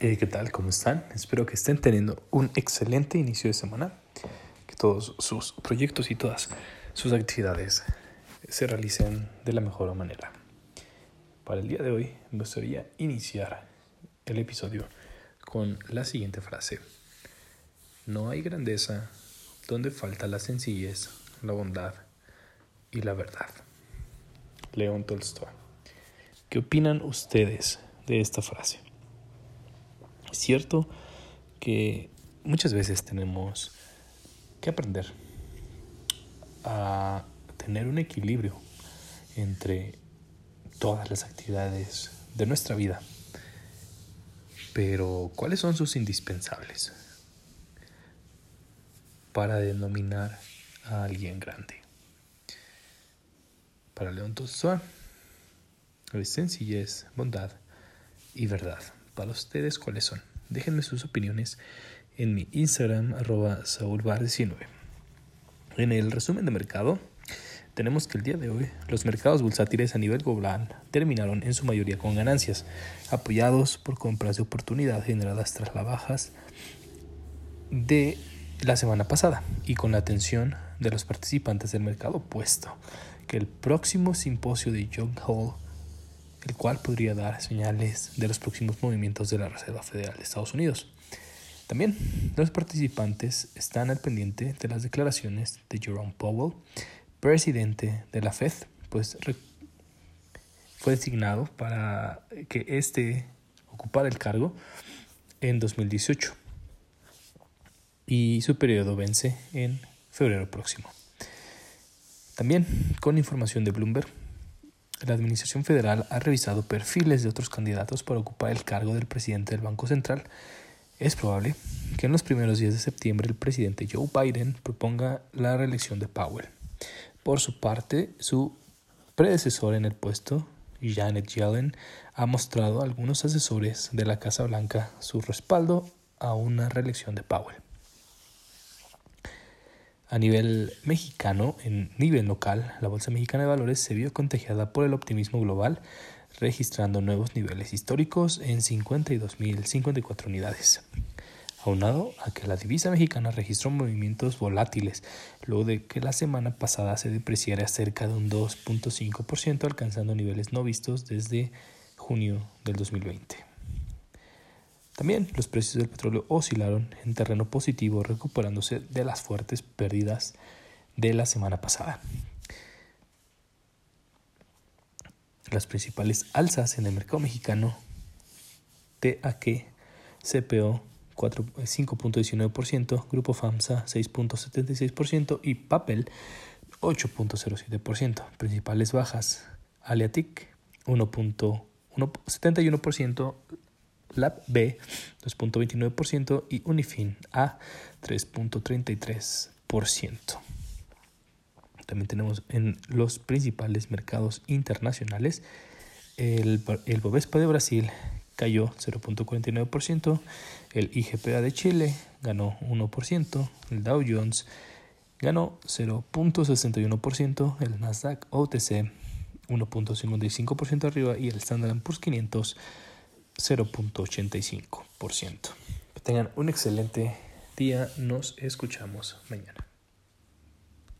Eh, ¿Qué tal? ¿Cómo están? Espero que estén teniendo un excelente inicio de semana, que todos sus proyectos y todas sus actividades se realicen de la mejor manera. Para el día de hoy me gustaría iniciar el episodio con la siguiente frase. No hay grandeza donde falta la sencillez, la bondad y la verdad. León Tolstoy. ¿Qué opinan ustedes de esta frase? Es cierto que muchas veces tenemos que aprender a tener un equilibrio entre todas las actividades de nuestra vida. Pero, ¿cuáles son sus indispensables para denominar a alguien grande? Para León Tolstoy, es sencillez, bondad y verdad. Para ustedes, ¿cuáles son? Déjenme sus opiniones en mi Instagram, arroba saulbar19. En el resumen de mercado, tenemos que el día de hoy los mercados bursátiles a nivel global terminaron en su mayoría con ganancias, apoyados por compras de oportunidad generadas tras las bajas de la semana pasada y con la atención de los participantes del mercado puesto que el próximo simposio de Young Hall el cual podría dar señales de los próximos movimientos de la Reserva Federal de Estados Unidos. También los participantes están al pendiente de las declaraciones de Jerome Powell, presidente de la Fed, pues fue designado para que éste ocupara el cargo en 2018 y su periodo vence en febrero próximo. También con información de Bloomberg, la Administración Federal ha revisado perfiles de otros candidatos para ocupar el cargo del presidente del Banco Central. Es probable que en los primeros días de septiembre el presidente Joe Biden proponga la reelección de Powell. Por su parte, su predecesor en el puesto, Janet Yellen, ha mostrado a algunos asesores de la Casa Blanca su respaldo a una reelección de Powell. A nivel mexicano, en nivel local, la Bolsa Mexicana de Valores se vio contagiada por el optimismo global, registrando nuevos niveles históricos en 52.054 unidades. Aunado a que la divisa mexicana registró movimientos volátiles, luego de que la semana pasada se depreciara cerca de un 2.5%, alcanzando niveles no vistos desde junio del 2020. También los precios del petróleo oscilaron en terreno positivo, recuperándose de las fuertes pérdidas de la semana pasada. Las principales alzas en el mercado mexicano, TAQ, CPO 5.19%, Grupo FAMSA 6.76% y Papel 8.07%. Principales bajas, Aliatic 1.71%, Lab B 2.29% y Unifin A 3.33%. También tenemos en los principales mercados internacionales el, el Bovespa de Brasil cayó 0.49%, el IGPA de Chile ganó 1%, el Dow Jones ganó 0.61%, el Nasdaq OTC 1.55% arriba y el Standard Poor's 500 0.85%. Que tengan un excelente día. Nos escuchamos mañana.